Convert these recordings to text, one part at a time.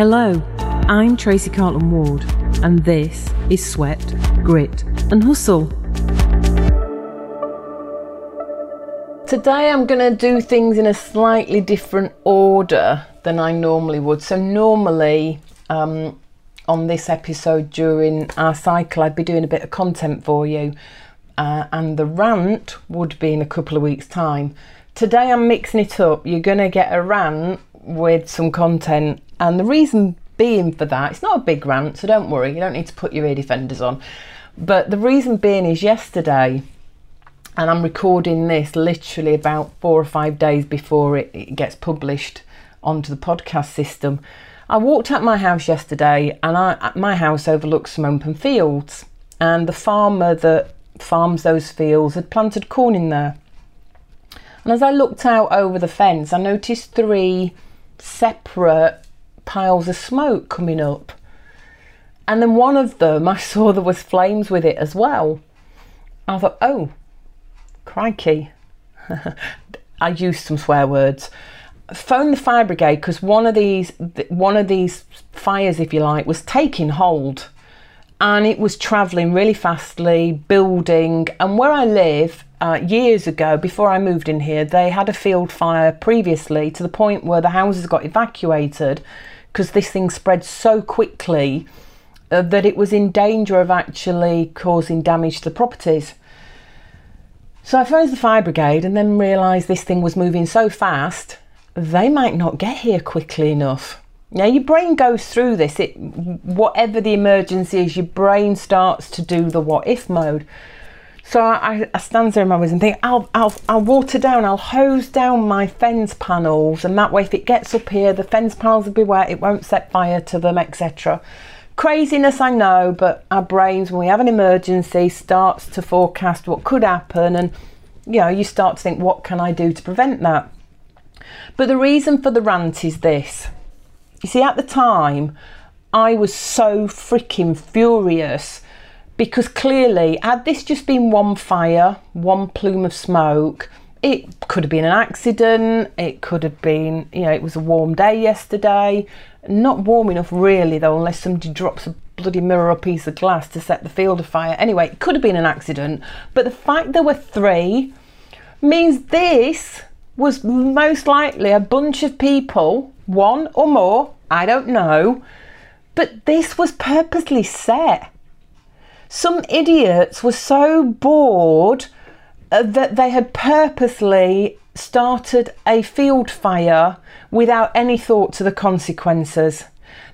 Hello, I'm Tracy Carlton Ward, and this is Sweat, Grit, and Hustle. Today I'm going to do things in a slightly different order than I normally would. So, normally um, on this episode during our cycle, I'd be doing a bit of content for you, uh, and the rant would be in a couple of weeks' time. Today I'm mixing it up. You're going to get a rant with some content, and the reason being for that, it's not a big rant, so don't worry, you don't need to put your ear defenders on. But the reason being is yesterday and I'm recording this literally about four or five days before it, it gets published onto the podcast system. I walked out my house yesterday, and I, uh, my house overlooks some open fields, and the farmer that farms those fields had planted corn in there. And as I looked out over the fence, I noticed three separate piles of smoke coming up. And then one of them, I saw there was flames with it as well. I thought, oh, Crikey. I used some swear words. Phone the fire brigade because one of these one of these fires, if you like, was taking hold and it was travelling really fastly, building. And where I live, uh, years ago, before I moved in here, they had a field fire previously to the point where the houses got evacuated because this thing spread so quickly uh, that it was in danger of actually causing damage to the properties. So I phoned the fire brigade and then realised this thing was moving so fast, they might not get here quickly enough. Now your brain goes through this. It, whatever the emergency is, your brain starts to do the what if mode. So I, I stand there in my wisdom and think, I'll, I'll, I'll water down, I'll hose down my fence panels, and that way, if it gets up here, the fence panels will be wet, it won't set fire to them, etc. Craziness, I know, but our brains, when we have an emergency, starts to forecast what could happen, and you know, you start to think, what can I do to prevent that? But the reason for the rant is this. You see, at the time, I was so freaking furious because clearly, had this just been one fire, one plume of smoke, it could have been an accident, it could have been, you know, it was a warm day yesterday, not warm enough, really, though, unless somebody drops a bloody mirror or piece of glass to set the field afire. Anyway, it could have been an accident, but the fact there were three means this was most likely a bunch of people, one or more, I don't know, but this was purposely set. Some idiots were so bored uh, that they had purposely started a field fire without any thought to the consequences.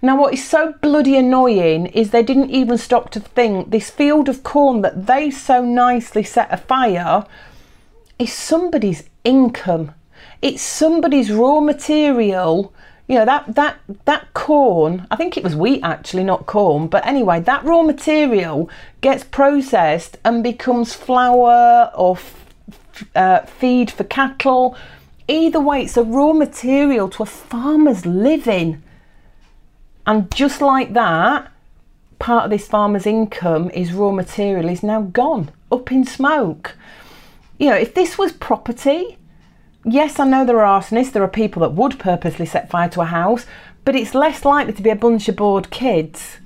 Now, what is so bloody annoying is they didn't even stop to think this field of corn that they so nicely set afire is somebody's income. It's somebody's raw material. You know that that that corn. I think it was wheat actually, not corn. But anyway, that raw material gets processed and becomes flour or uh, feed for cattle. Either way, it's a raw material to a farmer's living. And just like that, part of this farmer's income is raw material is now gone, up in smoke. You know, if this was property, yes, I know there are arsonists, there are people that would purposely set fire to a house, but it's less likely to be a bunch of bored kids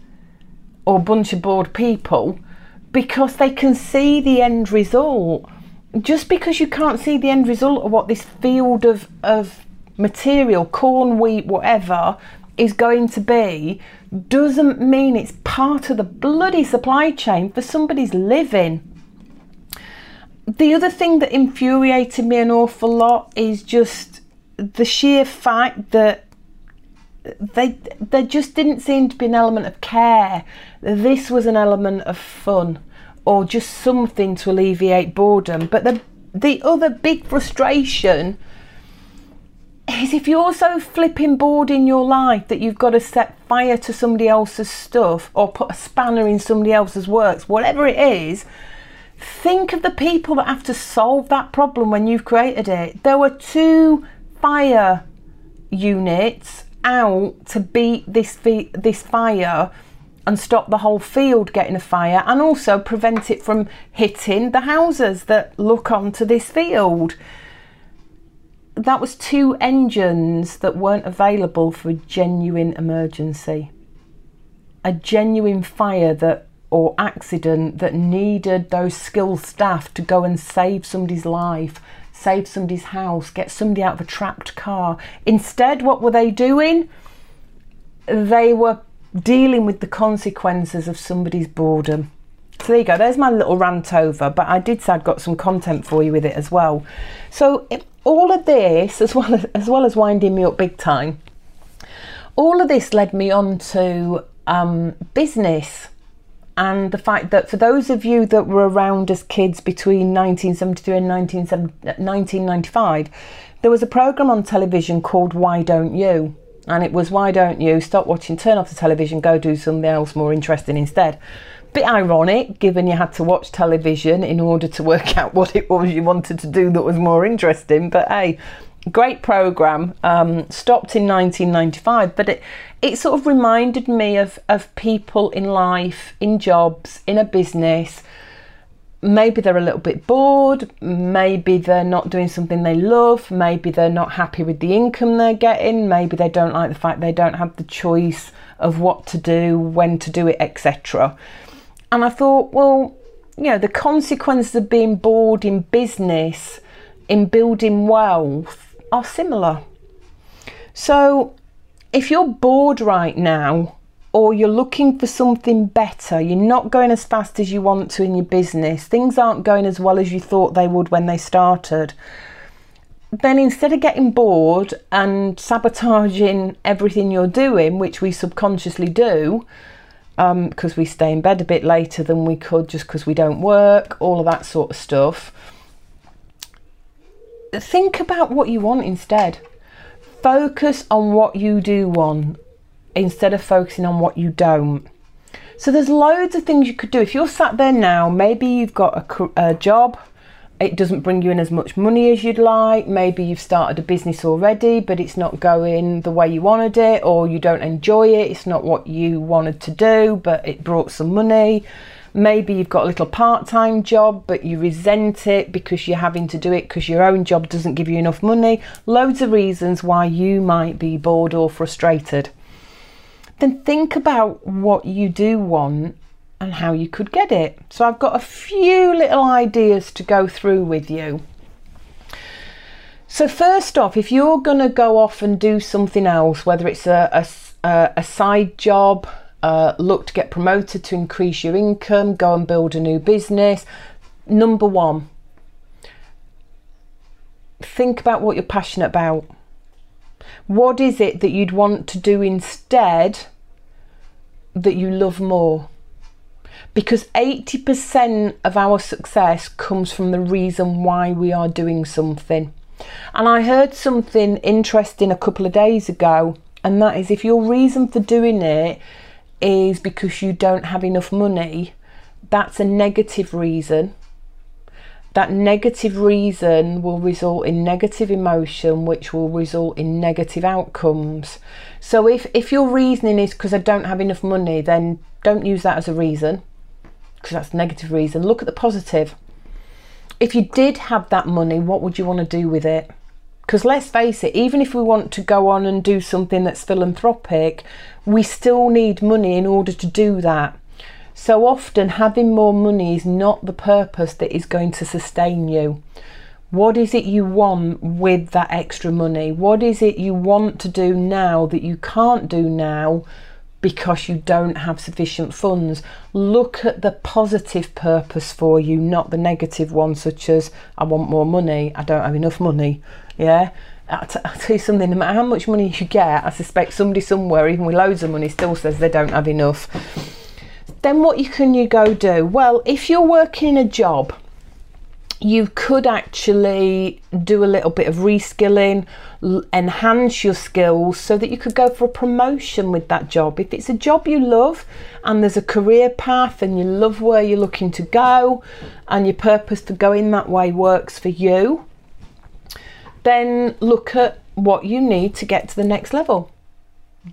or a bunch of bored people because they can see the end result just because you can't see the end result of what this field of, of material, corn, wheat, whatever, is going to be, doesn't mean it's part of the bloody supply chain for somebody's living. The other thing that infuriated me an awful lot is just the sheer fact that they there just didn't seem to be an element of care. This was an element of fun or just something to alleviate boredom. But the the other big frustration is if you're so flipping bored in your life that you've got to set fire to somebody else's stuff or put a spanner in somebody else's works, whatever it is, think of the people that have to solve that problem when you've created it. There were two fire units out to beat this this fire and stop the whole field getting a fire and also prevent it from hitting the houses that look onto this field. that was two engines that weren't available for a genuine emergency. A genuine fire that or accident that needed those skilled staff to go and save somebody's life, save somebody's house, get somebody out of a trapped car. Instead, what were they doing? They were dealing with the consequences of somebody's boredom. So there you go, there's my little rant over, but I did say I'd got some content for you with it as well. So all of this, as well as, as well as winding me up big time, all of this led me on to um, business and the fact that for those of you that were around as kids between 1973 and 1995, there was a program on television called Why Don't You? And it was Why Don't You stop watching, turn off the television, go do something else more interesting instead. Bit ironic, given you had to watch television in order to work out what it was you wanted to do that was more interesting. But hey, great program. Um, stopped in 1995, but it it sort of reminded me of of people in life, in jobs, in a business. Maybe they're a little bit bored. Maybe they're not doing something they love. Maybe they're not happy with the income they're getting. Maybe they don't like the fact they don't have the choice of what to do, when to do it, etc. And I thought, well, you know, the consequences of being bored in business, in building wealth, are similar. So, if you're bored right now, or you're looking for something better, you're not going as fast as you want to in your business, things aren't going as well as you thought they would when they started, then instead of getting bored and sabotaging everything you're doing, which we subconsciously do, because um, we stay in bed a bit later than we could just because we don't work, all of that sort of stuff think about what you want instead. Focus on what you do want instead of focusing on what you don't. So there's loads of things you could do. If you're sat there now, maybe you've got a, a job, it doesn't bring you in as much money as you'd like. Maybe you've started a business already, but it's not going the way you wanted it, or you don't enjoy it. It's not what you wanted to do, but it brought some money. Maybe you've got a little part time job, but you resent it because you're having to do it because your own job doesn't give you enough money. Loads of reasons why you might be bored or frustrated. Then think about what you do want and how you could get it. So I've got a few little ideas to go through with you. So, first off, if you're going to go off and do something else, whether it's a, a, a side job, uh, look to get promoted to increase your income, go and build a new business. Number one, think about what you're passionate about. What is it that you'd want to do instead that you love more? Because 80% of our success comes from the reason why we are doing something. And I heard something interesting a couple of days ago, and that is if your reason for doing it is because you don't have enough money, that's a negative reason. That negative reason will result in negative emotion, which will result in negative outcomes. So, if, if your reasoning is because I don't have enough money, then don't use that as a reason because that's negative reason. Look at the positive. If you did have that money, what would you want to do with it? Because let's face it, even if we want to go on and do something that's philanthropic, we still need money in order to do that. So often, having more money is not the purpose that is going to sustain you. What is it you want with that extra money? What is it you want to do now that you can't do now because you don't have sufficient funds? Look at the positive purpose for you, not the negative one, such as I want more money, I don't have enough money. Yeah. I'll, tell you something, no matter how much money you get, I suspect somebody somewhere, even with loads of money, still says they don't have enough. Then what you can you go do? Well, if you're working a job, you could actually do a little bit of reskilling, enhance your skills so that you could go for a promotion with that job. If it's a job you love and there's a career path and you love where you're looking to go and your purpose to go in that way works for you, then look at what you need to get to the next level.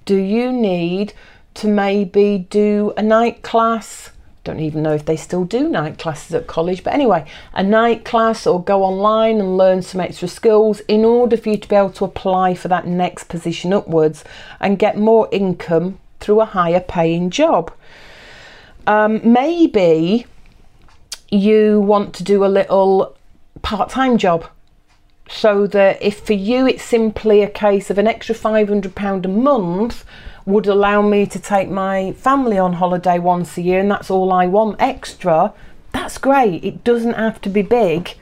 Do you need to maybe do a night class? Don't even know if they still do night classes at college, but anyway, a night class or go online and learn some extra skills in order for you to be able to apply for that next position upwards and get more income through a higher paying job. Um, maybe you want to do a little part time job so that if for you it's simply a case of an extra £500 a month would allow me to take my family on holiday once a year and that's all I want extra, that's great. It doesn't have to be big.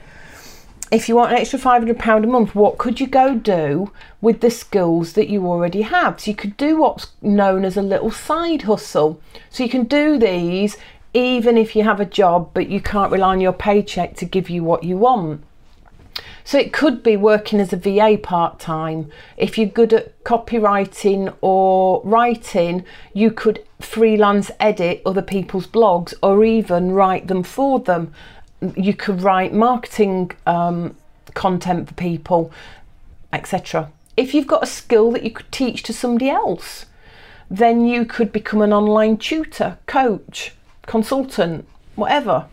If you want an extra £500 a month, what could you go do with the skills that you already have? So you could do what's known as a little side hustle. So you can do these even if you have a job but you can't rely on your paycheck to give you what you want. So it could be working as a VA part time. If you're good at copywriting or writing, you could freelance edit other people's blogs or even write them for them. You could write marketing um, content for people, etc. If you've got a skill that you could teach to somebody else, then you could become an online tutor, coach, consultant, whatever.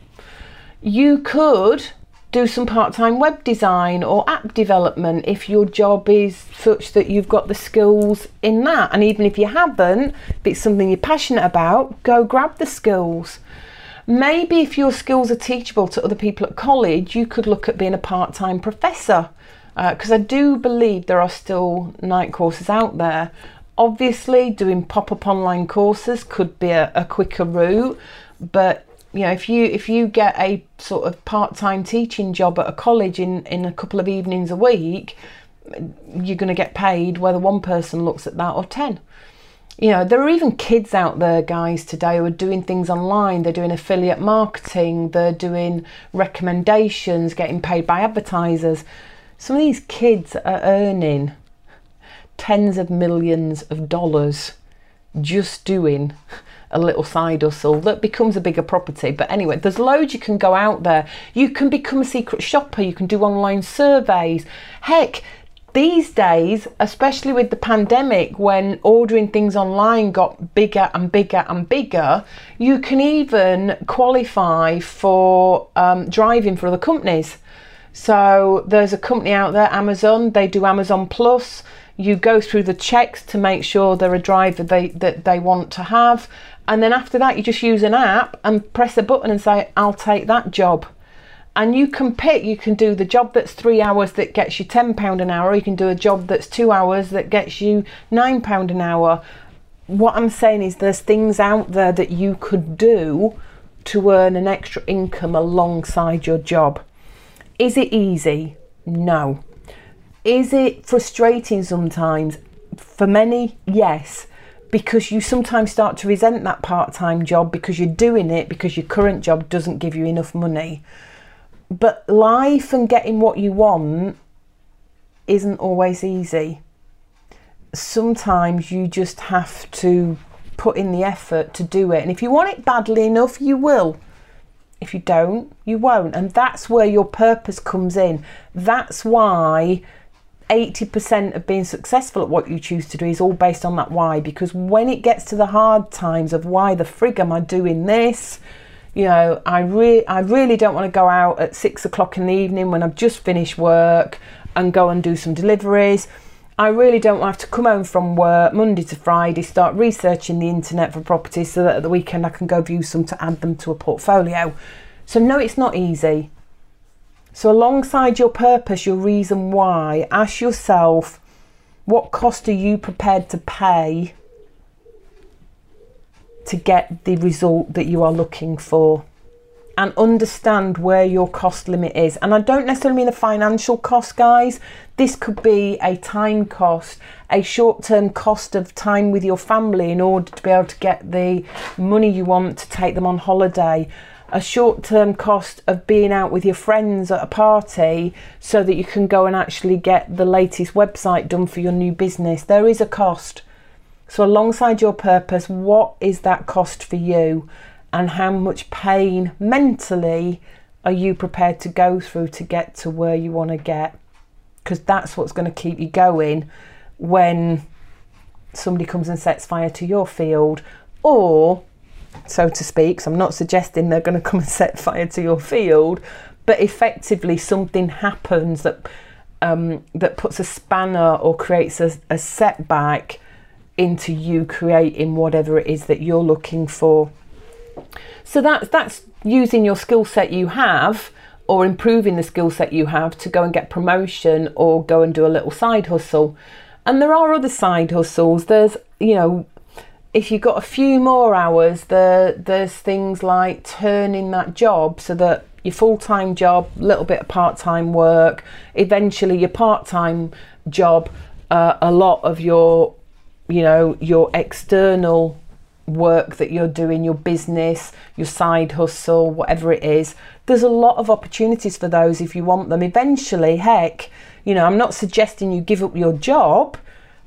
You could do some part time web design or app development if your job is such that you've got the skills in that. And even if you haven't, if it's something you're passionate about, go grab the skills. Maybe if your skills are teachable to other people at college, you could look at being a part time professor. Because uh, I do believe there are still night courses out there. Obviously, doing pop up online courses could be a, a quicker route, but you know if you if you get a sort of part-time teaching job at a college in in a couple of evenings a week you're going to get paid whether one person looks at that or 10 you know there are even kids out there guys today who are doing things online. They're doing affiliate marketing. They're doing recommendations getting paid by advertisers. Some of these kids are earning tens of millions of dollars just doing a little side hustle that becomes a bigger property. But anyway, there's loads you can go out there. You can become a secret shopper, you can do online surveys. Heck, these days, especially with the pandemic, when ordering things online got bigger and bigger and bigger, you can even qualify for um, driving for other companies. So there's a company out there, Amazon, they do Amazon Plus. You go through the checks to make sure they're a driver they, that they want to have. And then after that, you just use an app and press a button and say, I'll take that job. And you can pick, you can do the job that's three hours that gets you £10 an hour, you can do a job that's two hours that gets you £9 an hour. What I'm saying is, there's things out there that you could do to earn an extra income alongside your job. Is it easy? No. Is it frustrating sometimes? For many, yes because you sometimes start to resent that part time job because you're doing it because your current job doesn't give you enough money. But life and getting what you want isn't always easy. Sometimes you just have to put in the effort to do it. And if you want it badly enough, you will. If you don't, you won't. And that's where your purpose comes in. That's why 80% of being successful at what you choose to do is all based on that why. Because when it gets to the hard times of why the frig am I doing this, you know, I really, I really don't want to go out at six o'clock in the evening when I've just finished work and go and do some deliveries. I really don't want to have to come home from work Monday to Friday, start researching the internet for properties so that at the weekend I can go view some to add them to a portfolio. So, no, it's not easy. So, alongside your purpose, your reason why, ask yourself what cost are you prepared to pay to get the result that you are looking for? And understand where your cost limit is. And I don't necessarily mean a financial cost, guys. This could be a time cost, a short term cost of time with your family in order to be able to get the money you want to take them on holiday a short term cost of being out with your friends at a party so that you can go and actually get the latest website done for your new business. There is a cost. So, alongside your purpose, what is that cost for you? And how much pain mentally are you prepared to go through to get to where you want to get? Because that's what's going to keep you going when somebody comes and sets fire to your field or so to speak. So I'm not suggesting they're going to come and set fire to your field, but effectively something happens that um, that puts a spanner or creates a, a setback into you creating whatever it is that you're looking for. So that's that's using your skill set you have or improving the skill set you have to go and get promotion or go and do a little side hustle. And there are other side hustles. There's, you know, if you've got a few more hours, there there's things like turning that job so that your full-time job, a little bit of part-time work, eventually your part-time job, uh, a lot of your, you know, your external work that you're doing, your business, your side hustle, whatever it is, there's a lot of opportunities for those if you want them. Eventually, heck, you know, I'm not suggesting you give up your job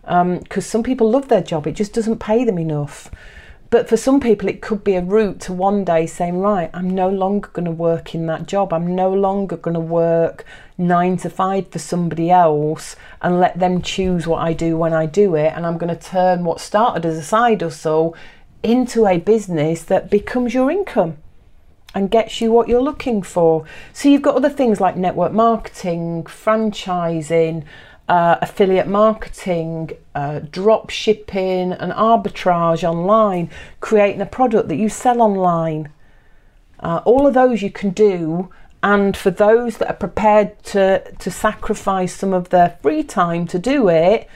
because um, some people love their job, it just doesn't pay them enough. But for some people, it could be a route to one day saying, right, I'm no longer going to work in that job. I'm no longer going to work nine to five for somebody else and let them choose what I do when I do it. And I'm going to turn what started as a side hustle into a business that becomes your income and gets you what you're looking for. So you've got other things like network marketing, franchising, uh, affiliate marketing, uh, drop shipping, and arbitrage online, creating a product that you sell online. Uh, all of those you can do. And for those that are prepared to, to sacrifice some of their free time to do it,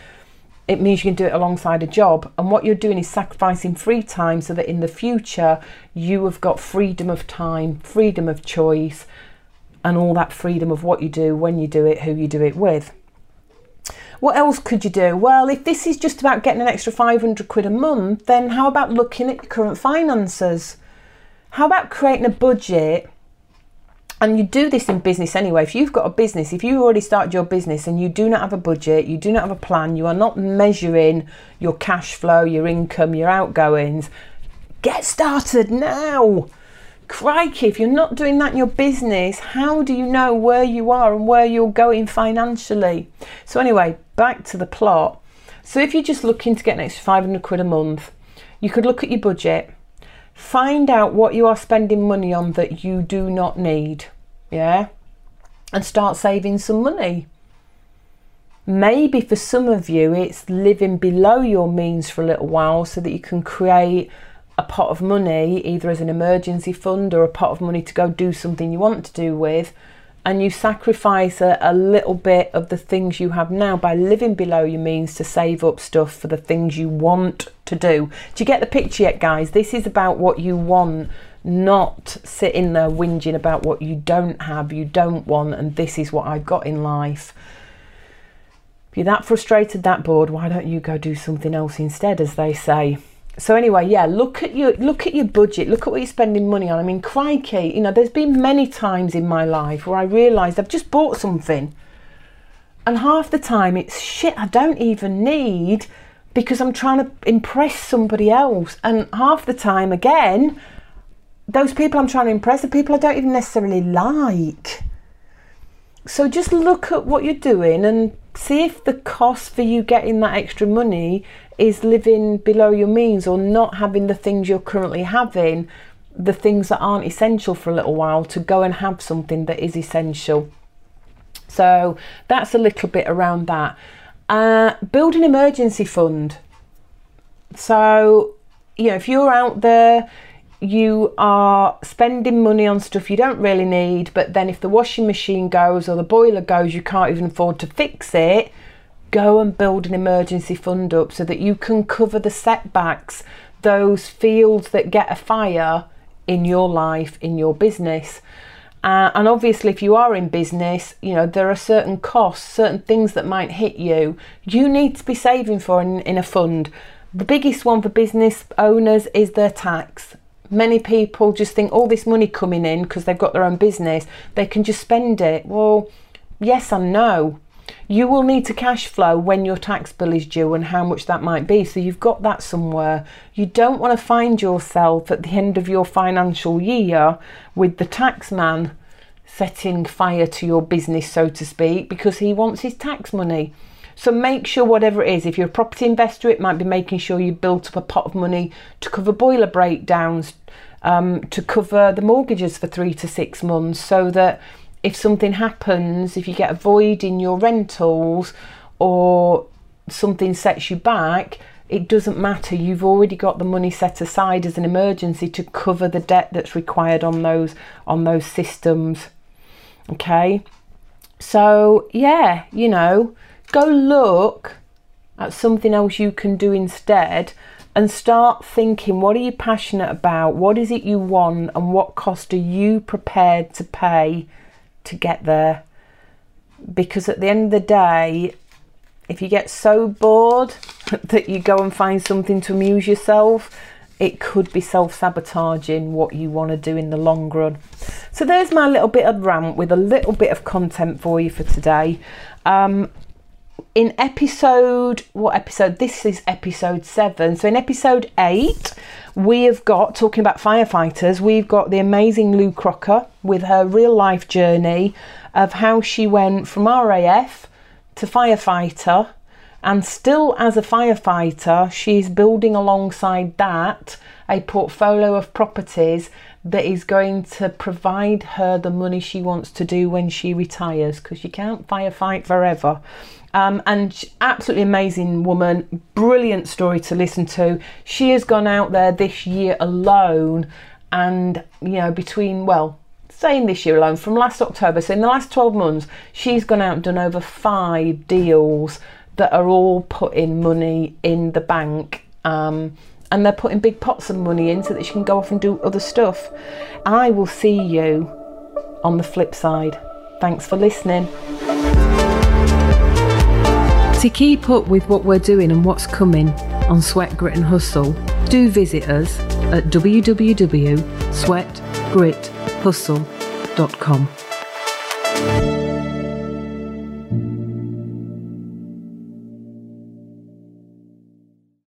it means you can do it alongside a job. And what you're doing is sacrificing free time so that in the future you have got freedom of time, freedom of choice, and all that freedom of what you do, when you do it, who you do it with. What else could you do? Well, if this is just about getting an extra 500 quid a month, then how about looking at your current finances? How about creating a budget and you do this in business anyway. If you've got a business, if you already started your business and you do not have a budget, you do not have a plan, you are not measuring your cash flow, your income, your outgoings, get started now. Crikey, if you're not doing that in your business, how do you know where you are and where you're going financially? So, anyway, back to the plot. So, if you're just looking to get an extra 500 quid a month, you could look at your budget Find out what you are spending money on that you do not need, yeah, and start saving some money. Maybe for some of you, it's living below your means for a little while so that you can create a pot of money, either as an emergency fund or a pot of money to go do something you want to do with, and you sacrifice a, a, little bit of the things you have now by living below your means to save up stuff for the things you want to do. Do you get the picture yet, guys? This is about what you want, not sitting there whinging about what you don't have, you don't want, and this is what I've got in life. If you're that frustrated, that bored, why don't you go do something else instead, as they say? So anyway, yeah, look at your look at your budget. Look at what you're spending money on. I mean, crikey, you know, there's been many times in my life where I realised I've just bought something, and half the time it's shit I don't even need because I'm trying to impress somebody else, and half the time again, those people I'm trying to impress are people I don't even necessarily like. So just look at what you're doing and see if the cost for you getting that extra money is living below your means or not having the things you're currently having, the things that aren't essential for a little while, to go and have something that is essential. So that's a little bit around that. Uh, build an emergency fund. So, you know, if you're out there, you are spending money on stuff you don't really need, but then if the washing machine goes or the boiler goes, you can't even afford to fix it go and build an emergency fund up so that you can cover the setbacks, those fields that get a fire in your life, in your business. Uh, and obviously, if you are in business, you know, there are certain costs, certain things that might hit you, you need to be saving for in, in a fund. The biggest one for business owners is their tax. Many people just think all this money coming in because they've got their own business, they can just spend it. Well, yes and no you will need to cash flow when your tax bill is due and how much that might be. So you've got that somewhere. You don't want to find yourself at the end of your financial year with the tax man setting fire to your business, so to speak, because he wants his tax money. So make sure whatever it is, if you're a property investor, it might be making sure you built up a pot of money to cover boiler breakdowns, um, to cover the mortgages for three to six months, so that if something happens, if you get a void in your rentals or something sets you back, it doesn't matter. You've already got the money set aside as an emergency to cover the debt that's required on those on those systems. Okay? So, yeah, you know, go look at something else you can do instead and start thinking what are you passionate about? What is it you want and what cost are you prepared to pay to get there? Because at the end of the day, if you get so bored that you go and find something to amuse yourself, it could be self sabotaging what you want to do in the long run. So, there's my little bit of rant with a little bit of content for you for today. Um, in episode, what episode? This is episode seven. So, in episode eight, we have got talking about firefighters, we've got the amazing Lou Crocker with her real life journey of how she went from RAF to firefighter and still as a firefighter she's building alongside that a portfolio of properties that is going to provide her the money she wants to do when she retires because you can't firefight forever um, and absolutely amazing woman brilliant story to listen to she has gone out there this year alone and you know between well saying this year alone, from last October, so in the last 12 months, she's gone out and done over five deals that are all putting money in the bank. Um, and they're putting big pots of money in so that she can go off and do other stuff. I will see you on the flip side. Thanks for listening. To keep up with what we're doing and what's coming on Sweat, Grit and Hustle, do visit us at www.sweatgrit.com hustle.com.